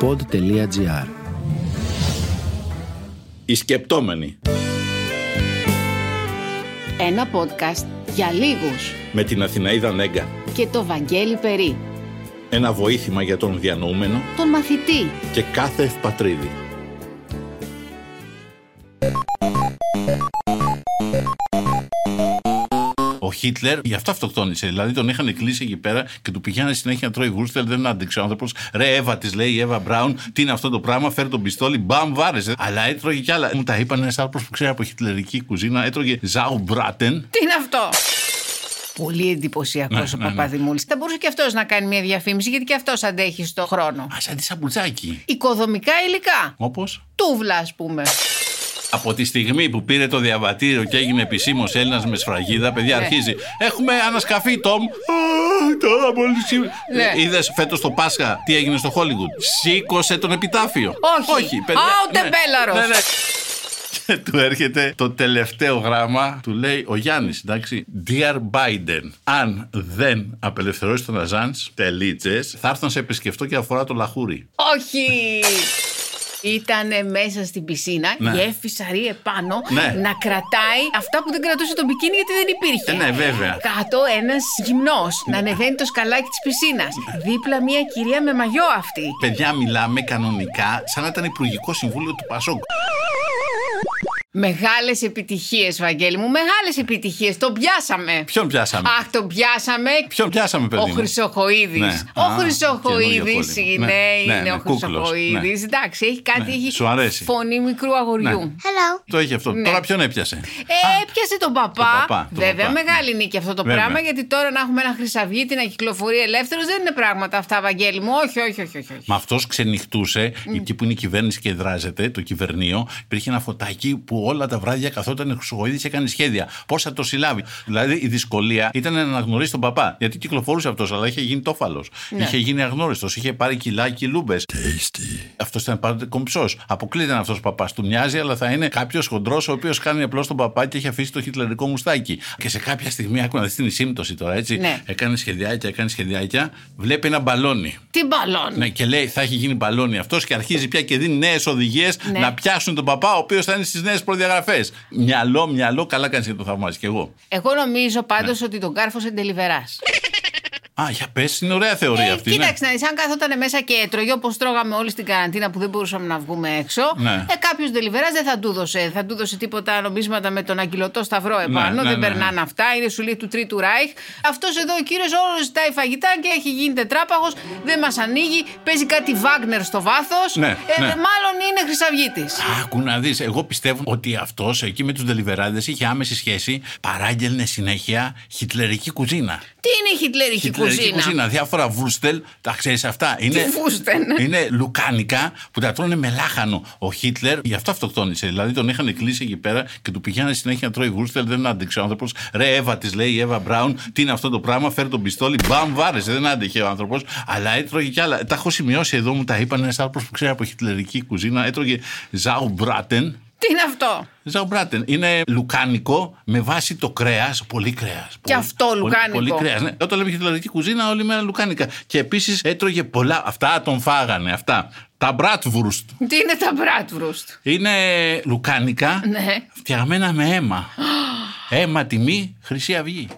pod.gr Οι σκεπτόμενοι Ένα podcast για λίγους με την Αθηναίδα Νέγκα. και το Βαγγέλη Περί, Ένα βοήθημα για τον διανοούμενο τον μαθητή. και κάθε ευπατρίδη. Χίτλερ γι' αυτό αυτοκτόνησε. Δηλαδή τον είχαν κλείσει εκεί πέρα και του πηγαίνανε συνέχεια να τρώει γούρστελ. Δεν άντεξε ο άνθρωπος. Ρε, Εύα της λέει, η Εύα Μπράουν, τι είναι αυτό το πράγμα, φέρει τον πιστόλι, μπαμ, βάρεσε. Αλλά έτρωγε κι άλλα. Μου τα είπαν ένας άνθρωπος που ξέρει από χιτλερική κουζίνα, έτρωγε ζάου μπράτεν. Τι είναι αυτό! Πολύ εντυπωσιακός Ναι, ο ναι, ναι. Παπαδημούλης. Θα μπορούσε και αυτός να κάνει μια διαφήμιση, γιατί και αυτός αντέχει στο χρόνο. Α, σαν τη σαμπουτσάκι. Οικοδομικά υλικά. Όπως; Τούβλα, ας πούμε. Από τη στιγμή που πήρε το διαβατήριο και έγινε επισήμως Έλληνας με σφραγίδα, παιδιά Ναι. αρχίζει. Έχουμε ανασκαφή, Τόμ. Α, Τώρα πολύ σήμερα. Ναι. Είδες φέτος το Πάσχα τι έγινε στο Χόλιγουντ. Σήκωσε τον επιτάφιο. Όχι. παιδιά. Α, ο τεμπέλαρος. Ναι, ναι. Και του έρχεται το τελευταίο γράμμα, του λέει ο Γιάννης, εντάξει. Dear Biden, αν δεν απελευθερώσει τον Αζάν, τελίτσε, θα έρθω να σε επισκεφτώ και αφορά το λαχούρι. Όχι! Ήτανε μέσα στην πισίνα, Ναι. γέφυσα ρί επάνω, Ναι. να κρατάει αυτά που δεν κρατούσε το μπικίνι γιατί δεν υπήρχε. Ε, ναι, βέβαια. Κάτω ένας γυμνός να ανεβαίνει το σκαλάκι της πισίνας. Δίπλα μια κυρία με μαγιό αυτή. Παιδιά, μιλάμε κανονικά σαν να ήταν Υπουργικό Συμβούλιο του Πασόκ. Μεγάλες επιτυχίες, Βαγγέλη μου, μεγάλες επιτυχίες. Το πιάσαμε. Ποιον πιάσαμε; Αχ, το πιάσαμε. Ποιον πιάσαμε, παιδί Ο μου; Χρυσοχοίδης. Ναι. Ο Α, Χρυσοχοίδης καινούριο κόλλημα. είναι, Ναι, είναι ναι, ο ναι, κούκλος. Χρυσοχοίδης. Ναι. Εντάξει, έχει κάτι, Ναι. έχει Σου αρέσει. φωνή μικρού αγοριού. Ναι. Το έχει αυτό. Ναι. Τώρα ποιον έπιασε; Ε, έπιασε τον παπά. τον παπά, τον Βέβαια, παπά. μεγάλη νίκη αυτό το Βέβαια. πράγμα. Γιατί τώρα να έχουμε ένα χρυσαυγίτη να κυκλοφορεί ελεύθερος δεν είναι πράγματα αυτά, Βαγγέλη μου. Όχι, όχι, όχι. όχι, όχι. Μα αυτός ξενυχτούσε, εκεί που είναι η κυβέρνηση και δράζεται, το κυβερνείο, υπήρχε ένα φωτάκι που όλα τα βράδια καθόταν Χρυσοκοίδη και έκανε σχέδια. Πώς θα το συλλάβει. Δηλαδή η δυσκολία ήταν να αναγνωρίσει τον παπά. Γιατί κυκλοφορούσε αυτός, αλλά είχε γίνει τόφαλος. Ναι. Είχε γίνει αγνώριστος, είχε πάρει κιλάκι λούμπε. Αυτός ήταν πάντοτε κομψός. Αποκλείται αυτός ο παπάς. Του μοιάζει, αλλά θα είναι κάποιος χοντρός ο οποίος κάνει απλώς τον παπά και έχει αφήσει το χιτλερικό μουστάκι. Και σε κάποια στιγμή, άκου να δεις την σύμπτωση τώρα, έτσι. Ναι. Έκανε σχεδιάκια, έκανε σχεδιάκια, βλέπει ένα μπαλόνι. Τι μπαλόν. Ναι, και λέει θα έχει γίνει μπαλόνι αυτός και αρχίζει πια και δίνει νέες οδηγίες Ναι. να πιάσουν τον παπά, ο οποίος θα είναι στις νέες προδιαγραφές. Μυαλό, μυαλό, καλά κάνεις και το θαυμάζει κι εγώ. Εγώ νομίζω πάντως Ναι. ότι τον κάρφωσε τελειβεράς. Α, για πες, είναι ωραία θεωρία Ε, αυτή. κοίταξε να δεις, αν καθόταν μέσα και έτρωγε όπως τρώγαμε όλοι στην καραντίνα που δεν μπορούσαμε να βγούμε έξω. Ναι. Ε, κάποιος τελειβερά δεν θα του δώσε. Θα του δώσε τίποτα νομίσματα με τον αγγυλωτό σταυρό επάνω. ναι, δεν ναι, περνάνε ναι. αυτά. Είναι σου λέει του Τρίτου Ράιχ. Αυτός εδώ ο κύριος όλο ζητάει φαγητά και έχει γίνει τετράπαγος. Δεν μας ανοίγει. Παίζει κάτι Βάγνερ στο βάθος. Ναι, ε, ναι. Μάλλον είναι χρυσαυγίτης. Άκου να δεις. Εγώ πιστεύω ότι αυτός εκεί με τους δελιβεράδε είχε άμεση σχέση. Παράγγελνε συνέχεια χιτλερική κουζίνα. Τι είναι η χιτλερική Χιτλερική κουζίνα. διάφορα βουρστελ, τα ξέρεις αυτά; Είναι, βουρστελ; είναι λουκάνικα που τα τρώνε με λάχανο. Ο Χίτλερ γι' αυτό αυτοκτόνησε. Δηλαδή τον είχαν κλείσει εκεί πέρα και του πηγαίνανε συνέχεια να τρώει βουρστελ. Δεν άντεξε ο άνθρωπος. Ρε, Εύα της λέει, η Εύα Μπράουν, τι είναι αυτό το πράγμα, φέρει τον πιστόλι, μπαμ, βάρεσε. Δεν άντεχε ο άνθρωπος. Αλλά έτρωγε κι άλλα. Τα έχω σημειώσει εδώ, μου τα είπαν ένας άνθρωπος που ξέρει από χιτλερική κουζίνα. Έτρωγε ζάου μπράτεν. Τι είναι αυτό; Ζαουμπράτεν. Είναι λουκάνικο με βάση το κρέας. Πολύ κρέας. Και αυτό λουκάνικο. Πολύ, πολύ κρέας. Ναι. Όταν λέμε χιτλερική κουζίνα, όλη μέρα λουκάνικα. Και επίσης έτρωγε πολλά. Αυτά τον φάγανε. Αυτά. Τα μπράτβουρστ. Τι είναι τα μπράτβρουστ. Είναι λουκάνικα Ναι. φτιαγμένα με αίμα. αίμα τιμή Χρυσή Αυγή.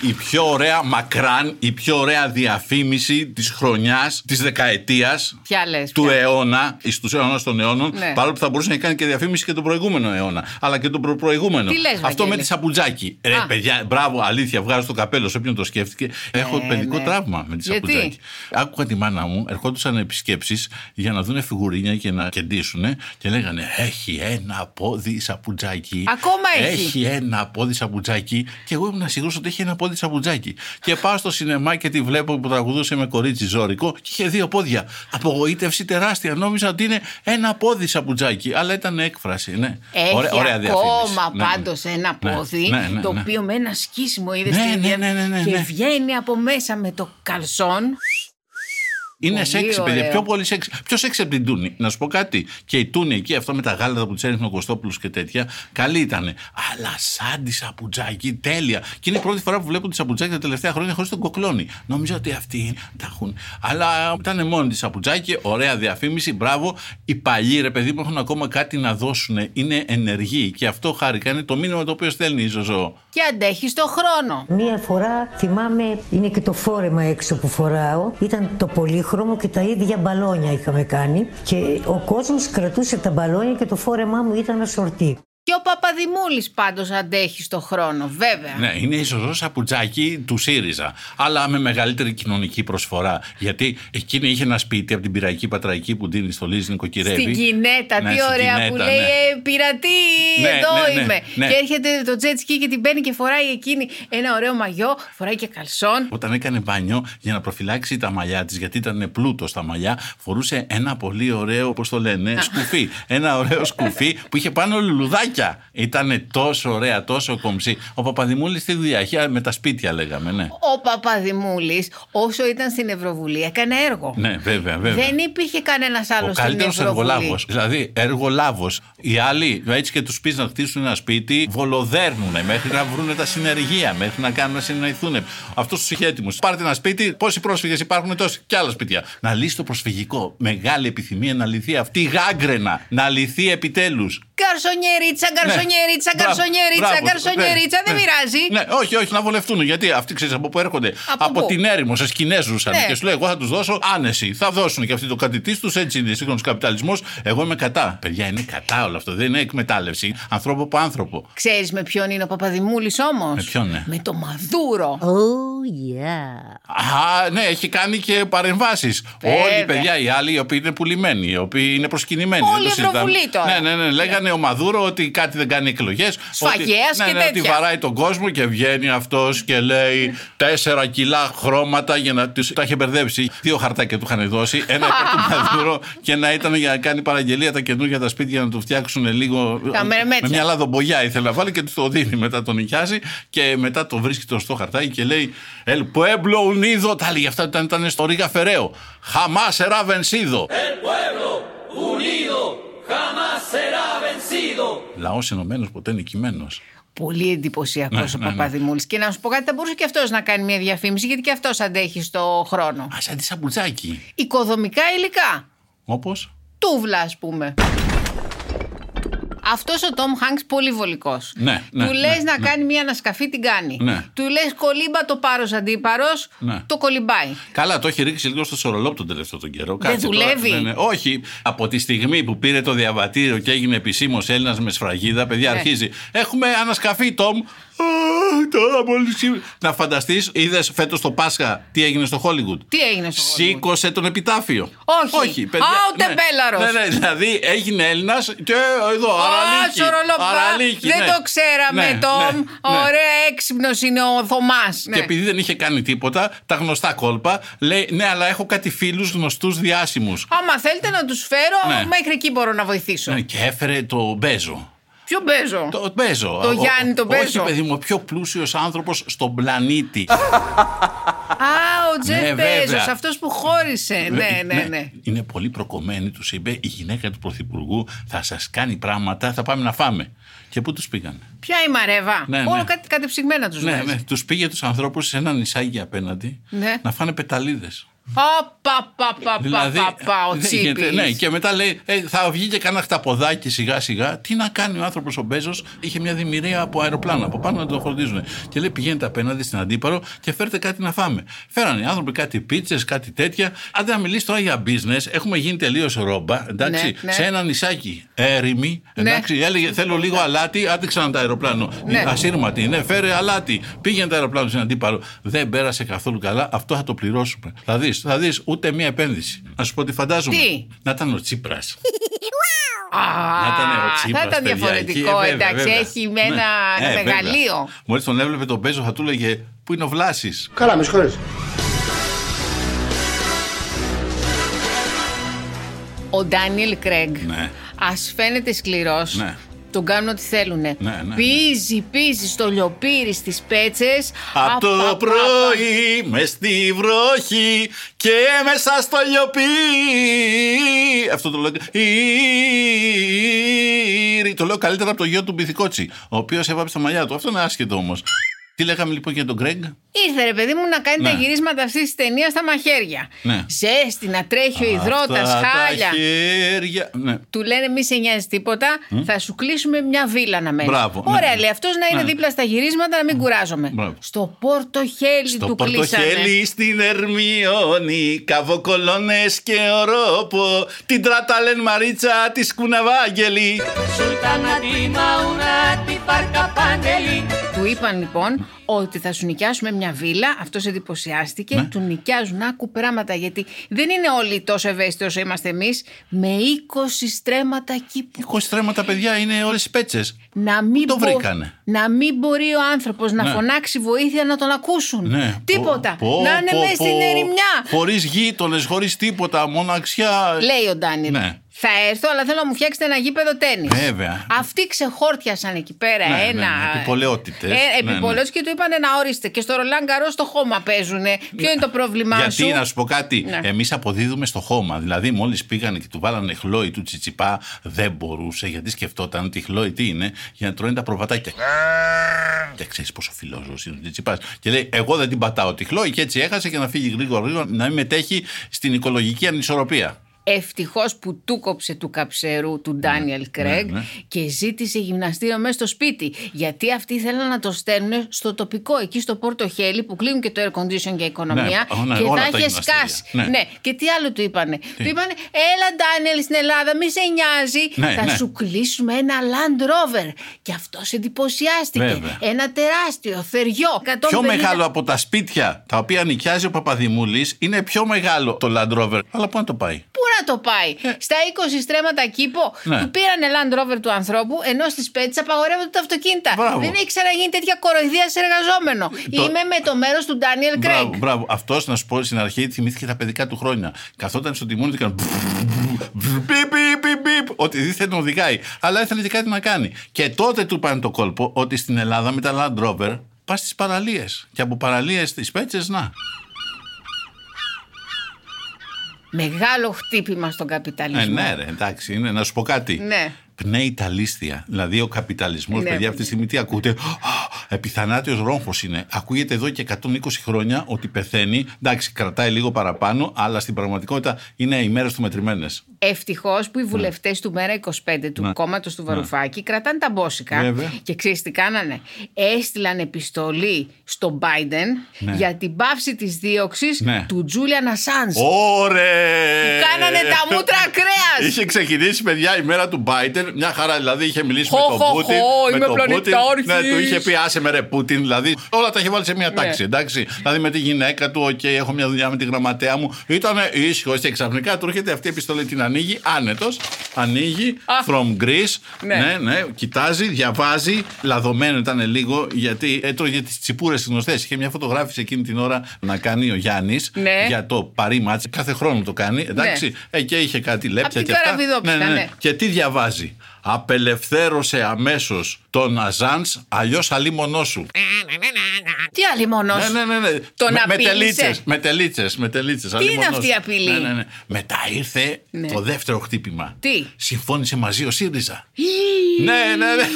Η πιο ωραία μακράν, η πιο ωραία διαφήμιση της χρονιάς, της δεκαετίας, Ποια λες, του ποια; αιώνα, εις τους αιώνας των αιώνων, Ναι. παρόλο που θα μπορούσε να κάνει και διαφήμιση και τον προηγούμενο αιώνα, αλλά και τον προ- προηγούμενο. Τι λες, Αυτό Βαγγέλη; με τη σαπουτζάκι. Ρε, Α. παιδιά, μπράβο, αλήθεια, βγάζω το καπέλο σε όποιον το σκέφτηκε. Έχω παιδικό ναι. τραύμα με τη Γιατί; σαπουτζάκι. Άκουγα τη μάνα μου, ερχόντουσαν επισκέψεις για να δουν φιγουρίνια και να κεντήσουν και λέγανε Έχει ένα πόδι σαπουτζάκι. Ακόμα έχει. Έχει ένα πόδι σαπουτζάκι. Και εγώ ήμουν σίγουρος ότι έχει ένα πόδι σαπουτζάκι. Και πάω στο σινεμά και τη βλέπω που τραγουδούσε με κορίτσι ζώρικο και είχε δύο πόδια. Απογοήτευση τεράστια. Νόμιζα ότι είναι ένα πόδι σαπουτζάκι. Αλλά ήταν έκφραση. Ναι. Έχει Ωραία- ωραία διαφήμιση. ακόμα Ναι, ναι. πάντως ένα Ναι, πόδι ναι, ναι, το ναι. οποίο με ένα σκίσιμο είδες Ναι, στην ναι, ίδια ναι, ναι, ναι, και ναι. βγαίνει από μέσα με το καλσόν Είναι Πολύ σεξι, παιδιά. ωραίο. Πιο πολύ σεξι. Πιο σεξι από την Τούνη. Να σου πω κάτι. Και η Τούνη εκεί, αυτό με τα γάλατα που της έριχνε ο Κωστόπουλος και τέτοια, καλή ήταν. Αλλά σαν τη σαπουτζάκι, τέλεια. Και είναι η πρώτη φορά που βλέπω τη σαπουτζάκι τα τελευταία χρόνια χωρίς τον κοκλώνη. Νομίζω ότι αυτοί τα έχουν. Αλλά ήταν μόνη της σαπουτζάκι, ωραία διαφήμιση, μπράβο. Οι παλιοί ρε παιδί μου έχουν ακόμα κάτι να δώσουν. Είναι ενεργοί. Και αυτό χάρηκα. Είναι το μήνυμα το οποίο στέλνει η Ζωζό. Και αντέχει το χρόνο. Μία φορά θυμάμαι, είναι και το φόρεμα έξω που φοράω, ήταν το πολύχρωμο και τα ίδια μπαλόνια είχαμε κάνει και ο κόσμος κρατούσε τα μπαλόνια και το φόρεμά μου ήταν ασορτή. Και ο Παπαδημούλης πάντως αντέχει στο χρόνο, βέβαια. Ναι, είναι η Ζωζό Σαπουτζάκη του ΣΥΡΙΖΑ. Αλλά με μεγαλύτερη κοινωνική προσφορά. Γιατί εκείνη είχε ένα σπίτι από την πυραϊκή πατραϊκή που δίνει στο Λίζ νοικοκυρεύει. Στην Κινέτα, Ναι, τι στην ωραία Κινέτα, που λέει ναι. ε, πειρατή, Ναι, εδώ ναι, ναι, είμαι. ναι. Και έρχεται το jet ski και την παίρνει και φοράει εκείνη ένα ωραίο μαγιό, φοράει και καλσόν. Όταν έκανε μπάνιο για να προφυλάξει τα μαλλιά της, γιατί ήταν πλούτο στα μαλλιά, φορούσε ένα πολύ ωραίο, πώ το λένε, σκουφί. ένα ωραίο σκουφί που είχε πάνω λουλουδάκια. Ήταν τόσο ωραία, τόσο κομψή. Ο Παπαδημούλης στη δουλειά είχε με τα σπίτια, λέγαμε, ναι. Ο Παπαδημούλης όσο ήταν στην Ευρωβουλή έκανε έργο. Ναι, βέβαια, βέβαια. Δεν υπήρχε κανένας άλλος Ο στην καλύτερος Ευρωβουλή. εργολάβος. Δηλαδή, εργολάβος. Οι άλλοι, έτσι και τους πεις να χτίσουν ένα σπίτι, βολοδέρνουν μέχρι να βρουν τα συνεργεία, μέχρι να κάνουν να συνεννοηθούν. Αυτό τους είχε έτοιμου. Πάρτε ένα σπίτι, πόσοι πρόσφυγες υπάρχουν, τόσοι και άλλα σπίτια. Να λύσει το προσφυγικό. Μεγάλη επιθυμία να λυθεί αυτή η γάγκρενα. Να λυθεί επιτέλους. Γκαρσονιερίτσα, γκαρσονιερίτσα, Ναι. Μπράβο, γκαρσονιερίτσα, μπράβο, γκαρσονιερίτσα, δεν ναι, πειράζει. Ναι, όχι, όχι, να βολευτούν. Γιατί αυτοί ξέρεις από πού έρχονται. Από πού; την έρημο, σε σκηνές ζούσαν. Ναι. Και σου λέει, Εγώ θα τους δώσω άνεση. Θα δώσουν και αυτοί το κατητής τους. Έτσι είναι σύγχρονος καπιταλισμός. Εγώ είμαι κατά. Παιδιά, είναι κατά όλο αυτό. Δεν είναι εκμετάλλευση. Ανθρώπο από άνθρωπο. Ξέρεις με ποιον είναι ο Παπαδημούλης όμως; Με ποιον, ναι. Με το Μαδούρο. Oh yeah. Α, ναι, έχει κάνει και παρεμβάσεις. Βέβαια. Όλοι οι παιδιά, οι άλλοι οι οποίοι είναι πουλημένοι, οι οποίοι είναι προσκυνημένοι. Όλοι δεν το συζητάμε. Ευρωβουλή τώρα. Ναι, ναι, ναι. Λέγανε ο Μαδούρο ότι κάτι δεν κάνει εκλογές. Σφαγέας ναι, και ναι, ότι τέτοια. βαράει τον κόσμο και βγαίνει αυτός και λέει τέσσερα κιλά χρώματα για να του τα είχε μπερδέψει. Δύο χαρτάκια του είχαν δώσει. Ένα υπέρ του Μαδούρο και ένα ήταν για να κάνει παραγγελία τα καινούργια τα σπίτια για να το φτιάξουν λίγο. Τα μερεμέτια. Με μια λαδομπογιά ήθελε να βάλει και του το δίνει. Μετά τον νοικιάζει και μετά το βρίσκει το στο χαρτάκι και λέει El pueblo unido. Τα έλεγε αυτά ήταν, ήταν στο Ρίγα Φεραίο. Χαμάς será vencido. Λαός ενωμένος ποτέ νικημένος. Πολύ εντυπωσιακός Ναι, ο ναι, ναι. Παπαδημούλης. Και να σου πω κάτι, θα μπορούσε και αυτός να κάνει μια διαφήμιση, γιατί και αυτός αντέχει στο χρόνο. Α, σαν τη σαμπουτσάκι. Οικοδομικά υλικά. Όπως; Τούβλα, ας πούμε. Αυτός ο Τόμ Χάγκς πολύ βολικό. Ναι, ναι, Του ναι, λε να ναι. κάνει μια ανασκαφή, την κάνει. Ναι. Του λες κολύμπα το πάρος αντίπαρος, Ναι. το κολυμπάει. Καλά, το έχει ρίξει λίγο στο σορολόπ τον τελευταίο τον καιρό. Δεν Κάτσε τώρα. δουλεύει. Ναι, ναι. Όχι. Από τη στιγμή που πήρε το διαβατήριο και έγινε επισήμως Έλληνας με σφραγίδα, παιδιά Ναι. αρχίζει. Έχουμε ανασκαφή, Τόμ. Α, Τώρα μόλι. Να φανταστείς, είδες φέτος το Πάσχα τι έγινε στο Χόλιγουτ. Τι έγινε στο Hollywood? Σήκωσε τον επιτάφιο. Όχι. Α, ο τεμπέλαρος. Ναι, ναι, δηλαδή έγινε Έλληνας και εδώ, Α, αραλίκη. σορολοπά. αραλίκη, Δεν ναι. το ξέραμε, Ναι, Τόμ. ναι, ναι. Ωραία, έξυπνος είναι ο Θωμάς. Και επειδή δεν είχε κάνει τίποτα, τα γνωστά κόλπα, λέει Ναι, αλλά έχω κάτι φίλους γνωστούς διάσημους. Άμα θέλετε να τους φέρω, Ναι. μέχρι εκεί μπορώ να βοηθήσω. Ναι, και έφερε το Μπέζο. Ποιο παίζω; Το Μπέζο. Το Ο- Γιάννη τον ο- Μπέζο. Όχι, παιδί μου, ο πιο πλούσιος άνθρωπος στον πλανήτη. Α, ο Τζεφ Ναι, Μπέζος, βέβαια. αυτός που χώρισε. Ναι, ναι, ναι. Είναι πολύ προκομμένη, τους είπε η γυναίκα του Πρωθυπουργού θα σας κάνει πράγματα, θα πάμε να φάμε. Και πού τους πήγαν. Ποια η Μαρέβα; Ναι, Όλο ναι. κάτι κατεψυγμένα τους Ναι, βάζει. ναι, τους πήγε τους ανθρώπους σε ένα νησάκι απέναντι Ναι. να φάνε πεταλίδες. Ω, πα, πα, πα, πα, πα, πα, ο δεν γίνεται. Τσίπης. ναι, και μετά λέει, ε, θα βγει και κάνα χταποδάκι σιγά σιγά. Τι να κάνει ο άνθρωπος ο Μπέζος, είχε μια δημιουργία από αεροπλάνο από πάνω να τον φροντίζουν. Και λέει, πηγαίνετε απέναντι στην αντίπαρο και φέρτε κάτι να φάμε. Φέρανε οι άνθρωποι κάτι πίτσες, κάτι τέτοια. Αντί να μιλήσει τώρα για business, έχουμε γίνει τελείως ρόμπα. Εντάξει, Ναι, ναι. σε ένα νησάκι έρημη. Ναι. Εντάξει, έλεγε, θέλω λίγο αλάτι, άντεξαν τα αεροπλάνο. Ναι. Ασύρματη, ναι, φέρε αλάτι. Πήγαινε το αεροπλάνο στην αντίπαρο. Δεν πέρασε καθόλου καλά. Αυτό θα το πληρώσουμε. Θα δεις, θα δεις ούτε μία επένδυση. Να σου πω τι φαντάζομαι. Τι; Να ήταν ο Τσίπρας. Α, Να ήταν ο Τσίπρας, θα ήταν παιδιά, διαφορετικό, εκεί, ε, βέβαια, εντάξει, βέβαια. έχει με Ναι. ένα, Ε, ένα βέβαια. μεγαλείο. Μόλις τον έβλεπε τον Μπέζο, θα του έλεγε Πού είναι ο Βλάσης; Καλά, με συγχωρείς. Ο Ντάνιελ Κρέγκ, Ναι. ας φαίνεται σκληρός, Ναι. Τον κάνουν ό,τι θέλουν. ναι, ναι. Πίζει, πίζει στο λιοπύρι στις πέτσες. Από το πρωί μες στη βροχή και μέσα στο λιοπύρι. Αυτό το λέω. Ήρι. Το λέω καλύτερα από το γιο του Μπιθικότσι, ο οποίος έβαψε τα μαλλιά του. Αυτό είναι άσχετο όμως. Τι λέγαμε λοιπόν για τον Γκρέγκ. Ήρθε ρε παιδί μου να κάνει Ναι. τα γυρίσματα αυτής της ταινίας στα μαχαίρια. Ναι. Ζέστη, να τρέχει ο υδρότας, Αυτά χάλια. Τα χέρια. Ναι. Του λένε μη σε νοιάζει τίποτα, θα σου κλείσουμε μια βίλα να μένει. Μπράβο, ναι. Ωραία, λέει αυτός να είναι Ναι. δίπλα στα γυρίσματα να μην κουράζομαι. Μπράβο. Στο πόρτο χέλι Στο του κλείσανε. πορτοχέλι στην Ερμιόνη, καβοκολόνες και ορόπο, την τράταλεν Μαρίτσα της Κουναβάγγελη. Του είπαν λοιπόν ότι θα σου νοικιάσουμε μια βίλα. Αυτό εντυπωσιάστηκε. Ναι. Του νοικιάζουν άκου πράματα γιατί δεν είναι όλοι τόσο ευαίσθητοι όσο είμαστε εμείς. Με 20 στρέμματα κήπου. 20 στρέμματα παιδιά είναι όλες οι πέτσες. Να μην, Το βρήκανε. να μην μπορεί ο άνθρωπος να Ναι. φωνάξει βοήθεια να τον ακούσουν. Ναι. Τίποτα. Πω, πω, να είναι πω, μέσα στην πω. ερημιά. Χωρίς γείτονες, χωρίς τίποτα, μοναξιά. Λέει ο Ντάνιλ. Ναι. Θα έρθω, αλλά θέλω να μου φτιάξετε ένα γήπεδο τέννη. Βέβαια. Αυτοί ξεχόρτιασαν εκεί πέρα Ναι, ναι, ένα. ναι, επιπολαιότητες. Ε, Ναι, επιπολαιότητες και του είπαν να ορίστε. Και στο Ρολάν Καρό στο χώμα παίζουνε. Ποιο είναι το πρόβλημά Γιατί σου; να σου πω κάτι, Ναι. εμείς αποδίδουμε στο χώμα. Δηλαδή, μόλις πήγανε και του βάλανε χλόι του τσιτσιπά, δεν μπορούσε γιατί σκεφτόταν ότι η χλόι τι είναι για να τρώνε τα προβατάκια. Δεν ξέρεις πόσο φιλόζωος είναι ο τσιτσιπάς. Και λέει: Εγώ δεν την πατάω τη χλόι και έτσι έχασε και να φύγει γρήγορα γρήγορα να μην μετέχει στην οικολογική ανισορροπία. Ευτυχώς που του κόψε του καψερού του Ντάνιελ Κρέγκ ναι. και ζήτησε γυμναστήριο μέσα στο σπίτι. Γιατί αυτοί ήθελαν να το στέλνουν στο τοπικό, εκεί στο Πόρτο Χέλι που κλείνουν και το air condition για οικονομία. Ναι, ναι, και όλα θα τα είχε γυμναστήρια. σκάσει. Ναι. Και τι άλλο του είπανε; Του είπανε, Έλα Ντάνιελ στην Ελλάδα, μη σε νοιάζει. Ναι, θα ναι. σου κλείσουμε ένα Land Rover. Και αυτός εντυπωσιάστηκε. Βέβαια. Ένα τεράστιο θεριό. 150... Πιο μεγάλο από τα σπίτια τα οποία νοικιάζει ο Παπαδημούλης είναι πιο μεγάλο το Land Rover. Αλλά πού να το πάει; Πού να το πάει. Στα 20 στρέμματα κήπο Ναι. του πήρανε Land Rover του ανθρώπου, ενώ στις πέτσε απαγορεύονται τα αυτοκίνητα. Μπράβο. Δεν έχει ξαναγίνει τέτοια κοροϊδία σε εργαζόμενο. Το- Είμαι με το μέρος του Ντάνιελ Μπράβο, Κρέγκ. μπράβο. Αυτός να σου πω στην αρχή θυμήθηκε τα παιδικά του χρόνια. Καθόταν στο τιμόνι και έκανε. Πιπ, πιπ, πιπ, πιπ, Ότι δίθεν οδηγάει. Αλλά ήθελε και κάτι να κάνει. Και τότε του πάνε το κόλπο ότι στην Ελλάδα με τα Land Rover πας στις παραλίες. Και από παραλίες στις πέτσες να. Μεγάλο χτύπημα στον καπιταλισμό. Ε, ναι, ρε, εντάξει, είναι. Να σου πω κάτι. Ναι. Πνέει τα λίστια. Δηλαδή ο καπιταλισμός, Ναι. παιδιά, αυτή τη στιγμή τι ακούτε. Επιθανάτιος ρόμφο είναι. Ακούγεται εδώ και 120 χρόνια ότι πεθαίνει. Εντάξει, κρατάει λίγο παραπάνω, αλλά στην πραγματικότητα είναι οι μέρες του μετρημένες. Ευτυχώς που οι βουλευτές του Μέρα 25 του Ναι. κόμματος του Βαρουφάκη κρατάνε τα μπόσικα. Βέβαια. Και ξέρεις τι κάνανε; Έστειλαν επιστολή στον Biden Ναι. για την πάυση της δίωξης Ναι. του Τζούλιαν Ασάνζ. Ωρε! Κάνανε τα μούτρα κρέας! Είχε ξεκινήσει, παιδιά, η μέρα του Biden. Μια χαρά, δηλαδή είχε μιλήσει Χω, με τον χω, Πούτιν. χω, με είμαι τον Πούτιν. πλανητάρχης. Ναι, του είχε πει άσε με ρε Πούτιν. Δηλαδή όλα τα είχε βάλει σε μια τάξη, Ναι. εντάξει. Δηλαδή με τη γυναίκα του, οκ, έχω μια δουλειά με τη γραμματέα μου. Ήταν ήσυχος και ξαφνικά του έρχεται αυτή η επιστολή, την ανοίγει, άνετος. Ανοίγει, Α. from Greece. Ναι. Ναι, ναι, κοιτάζει, διαβάζει. Λαδωμένο ήταν λίγο γιατί έτρωγε τις τσιπούρες γνωστές. Είχε μια φωτογράφηση εκείνη την ώρα να κάνει ο Γιάννης Ναι. για το Παρί Μάτς. Κάθε χρόνο το κάνει. Εντάξει. Ε, και είχε κάτι λέπια Απ' την και αυτά. Καραβιδόψυχα, ναι. Και τι διαβάζει. Απελευθέρωσε αμέσως τον Αζάνς, αλλιώς αλίμονό σου. Τι άλλη μόνο. Ναι, ναι, ναι. ναι. Τον με, με απείλησε; τελίτσες, με τελίτσες, με τελίτσες, Τι είναι αλίμονός αυτή η σου. απειλή; Ναι, ναι, ναι. Μετά ήρθε Ναι. το δεύτερο χτύπημα. Τι; Συμφώνησε μαζί ο ΣΥΡΙΖΑ. ναι, ναι, ναι.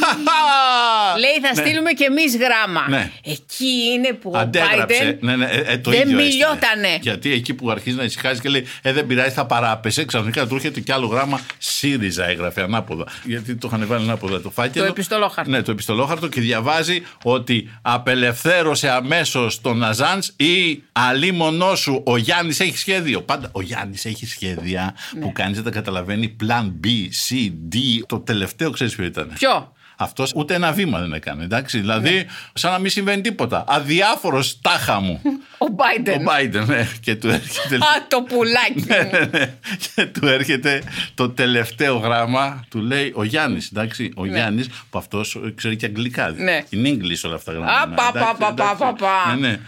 Λέει θα Ναι. στείλουμε κι εμείς γράμμα. Ναι. Εκεί είναι που ο Αντέγραψε. Biden Ναι, ναι, ε, ε, το δεν ίδιο έστειλε. μιλιότανε. Γιατί εκεί που αρχίζει να ησυχάζει και λέει Ε, δεν πειράζει, θα παράπεσε. Ξαφνικά του έρχεται κι άλλο γράμμα. ΣΥΡΙΖΑ έγραφε ανάποδα. Γιατί το είχαν βάλει ανάποδα το φάκελο. Το επιστολόχαρτο. Ναι, το επιστολόχαρτο και διαβάζει ότι απελευθέρωσε αμέσως τον Ναζάν ή αλίμονό σου. Ο Γιάννης έχει σχέδιο. Πάντα ο Γιάννης έχει σχέδια Ναι. που κανείς δεν τα καταλαβαίνει. Plan B, C, D. Το τελευταίο ξέρεις ποιο ήταν; Ποιο; Αυτός ούτε ένα βήμα δεν έκανε. Εντάξει. Δηλαδή, Ναι. σαν να μην συμβαίνει τίποτα. Αδιάφορος τάχα μου. Ο Biden. Ο Biden, ναι. Και του έρχεται. Α, το πουλάκι. Ναι, μου. ναι, ναι. και του έρχεται το τελευταίο γράμμα, του λέει ο Γιάννης. Εντάξει, ο Γιάννης, που αυτός ξέρει και αγγλικά. Ναι. In English όλα αυτά τα γράμματα. Α, πα, εντάξει, πα, πα, εντάξει. πα, πα. Ναι, ναι.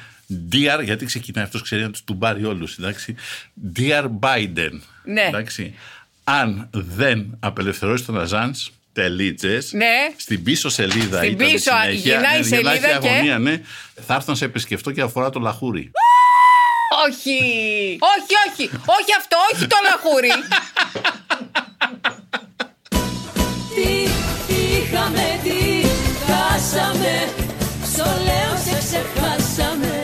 Dear, γιατί ξεκινάει αυτός, ξέρει να τους του πάρει όλου. Dear Biden. Ναι. Εντάξει. Αν δεν απελευθερώσει τον Αζάν, τελίτσε. Ναι. Στην πίσω σελίδα Στην ήταν πίσω, συνέχεια. γυρνάει η Ναι, γυρνάει σελίδα και- αγωνία, ναι. Θα έρθω να σε επισκεφτώ και αφορά το λαχούρι. Όχι! όχι, όχι! Όχι αυτό, όχι το λαχούρι! Τι είχαμε, τι χάσαμε Στο λέω σε ξεχάσαμε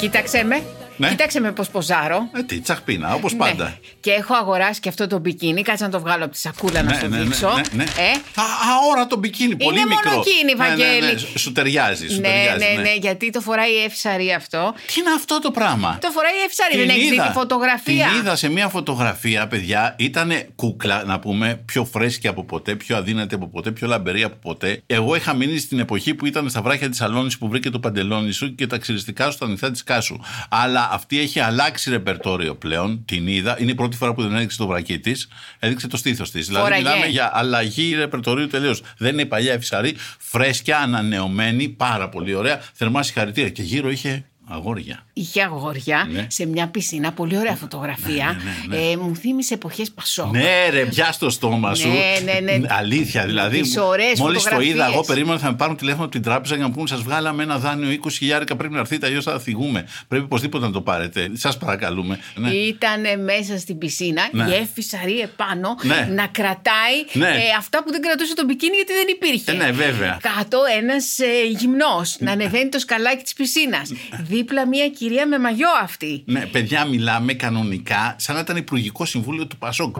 Κοίταξε με. Ναι. Κοίταξε με πώς ποζάρω. Ε, τι, τσαχπίνα, όπως Ναι. πάντα. Και έχω αγοράσει και αυτό το μπικίνι. Κάτσε να το βγάλω από τη σακούλα να σου δείξω. ναι, ναι. Ε, Α, αόρατο μπικίνι, πολύ Είναι μικρό. μονοκίνη, Ναι, ναι, ναι, Βαγγέλη. Σου ταιριάζει, σου ναι, ταιριάζει. ναι, ναι, γιατί το φοράει η Εφησαρή αυτό. Τι είναι αυτό το πράγμα; Το φοράει η Εφησαρή, δεν έχει δει τη φωτογραφία. Την είδα σε μια φωτογραφία, παιδιά. Ήταν κούκλα, να πούμε, πιο φρέσκια από ποτέ, πιο αδύνατη από ποτέ, πιο λαμπερή από ποτέ. Εγώ είχα μείνει στην εποχή που ήταν στα βράχια της Αλόνης που βρήκε το παντελόνι σου και τα ξυριστικά σου στα νυχτά της Κάσου. Αλλά αυτή έχει αλλάξει ρεπερτόριο πλέον. Την είδα. Είναι η πρώτη φορά που δεν έδειξε το βρακί της. Έδειξε το στήθος της. Δηλαδή, Φόραγε. μιλάμε για αλλαγή ρεπερτορίου τελείως. Δεν είναι η παλιά Εφησαρή. Φρέσκια, ανανεωμένη, πάρα πολύ ωραία. Θερμά συγχαρητήρια. Και γύρω είχε αγόρια. Είχε αγόρια Ναι. σε μια πισίνα, πολύ ωραία φωτογραφία. ναι, ναι, ναι. Ε, μου θύμισε εποχές Πασόκ. Ναι, ρε, πια στο στόμα σου. Ναι, ναι, ναι. Αλήθεια, δηλαδή. Τις ωραίες Μόλις το φωτογραφίες. είδα, εγώ περίμενα θα με πάρουν τηλέφωνο από την τράπεζα για να μου πούνε Σας βγάλαμε ένα δάνειο 20 χιλιάρικα. Πρέπει να έρθετε, αλλιώς θα θυγούμε. Πρέπει οπωσδήποτε να το πάρετε. Σας παρακαλούμε. Ναι. Ήταν μέσα στην πισίνα, Ναι. η Εύη Σαρή επάνω Ναι. να κρατάει Ναι. ε, αυτά που δεν κρατούσε το μπικίνι γιατί δεν υπήρχε. Ε, ναι, βέβαια. Κάτω ένας ε, γυμνός να ανεβαίνει το σκαλάκι της πισίνας. Δίπλα μια κυρία με μαγιό αυτή. Ναι, παιδιά, μιλάμε κανονικά σαν να ήταν Υπουργικό Συμβούλιο του Πασόκ.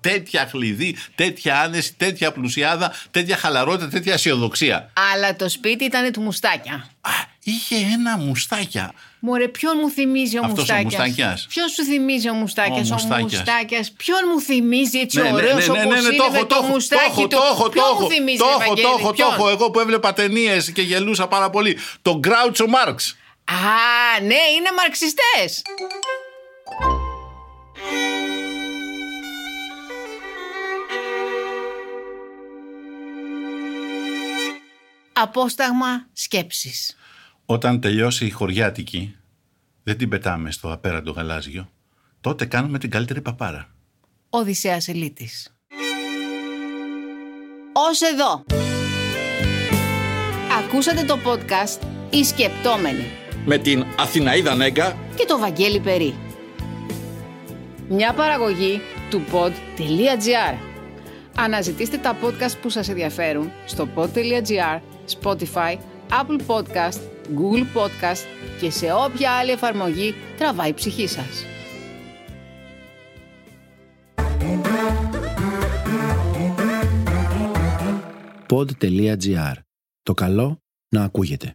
Τέτοια χλειδί, τέτοια άνεση, τέτοια πλουσιάδα, τέτοια χαλαρότητα, τέτοια αισιοδοξία. Αλλά το σπίτι ήταν του μουστάκια. Α, είχε ένα μουστάκια. Μωρέ, ποιον μου θυμίζει ο Αυτός ο Μουστάκιας; Μουστάκιας. Ποιον σου θυμίζει ο Μουστάκιας; Ο Ο Μουστάκιας. Μουστάκιας. Ποιον μου θυμίζει έτσι Ναι, ναι, ωραίος ναι, ναι, όπως ναι, ναι, είναι το με έχω, το το έχω, το μουστάκι έχω, του. το έχω, το Ποιον μου έχω, θυμίζει, το ρε έχω, το Βαγγέλη, έχω, το ποιον; έχω. Εγώ που έβλεπα ταινίες και γελούσα πάρα πολύ. Το Γκράουτσο Μάρξ. Α, ναι, είναι μαρξιστές. Απόσταγμα σκέψης. Όταν τελειώσει η χωριάτικη, δεν την πετάμε στο απέραντο γαλάζιο. Τότε κάνουμε την καλύτερη παπάρα. Οδυσσέας Ελίτης. Ως εδώ. Ακούσατε το podcast «Οι Σκεπτόμενοι» Με την Αθηναίδα Νέγκα και το Βαγγέλη Περί. Μια παραγωγή του pod.gr. Αναζητήστε τα podcast που σας ενδιαφέρουν στο pod.gr, Spotify, Apple Podcast, Google Podcast και σε όποια άλλη εφαρμογή τραβάει η ψυχή σας. pod.gr. Το καλό να ακούγεται.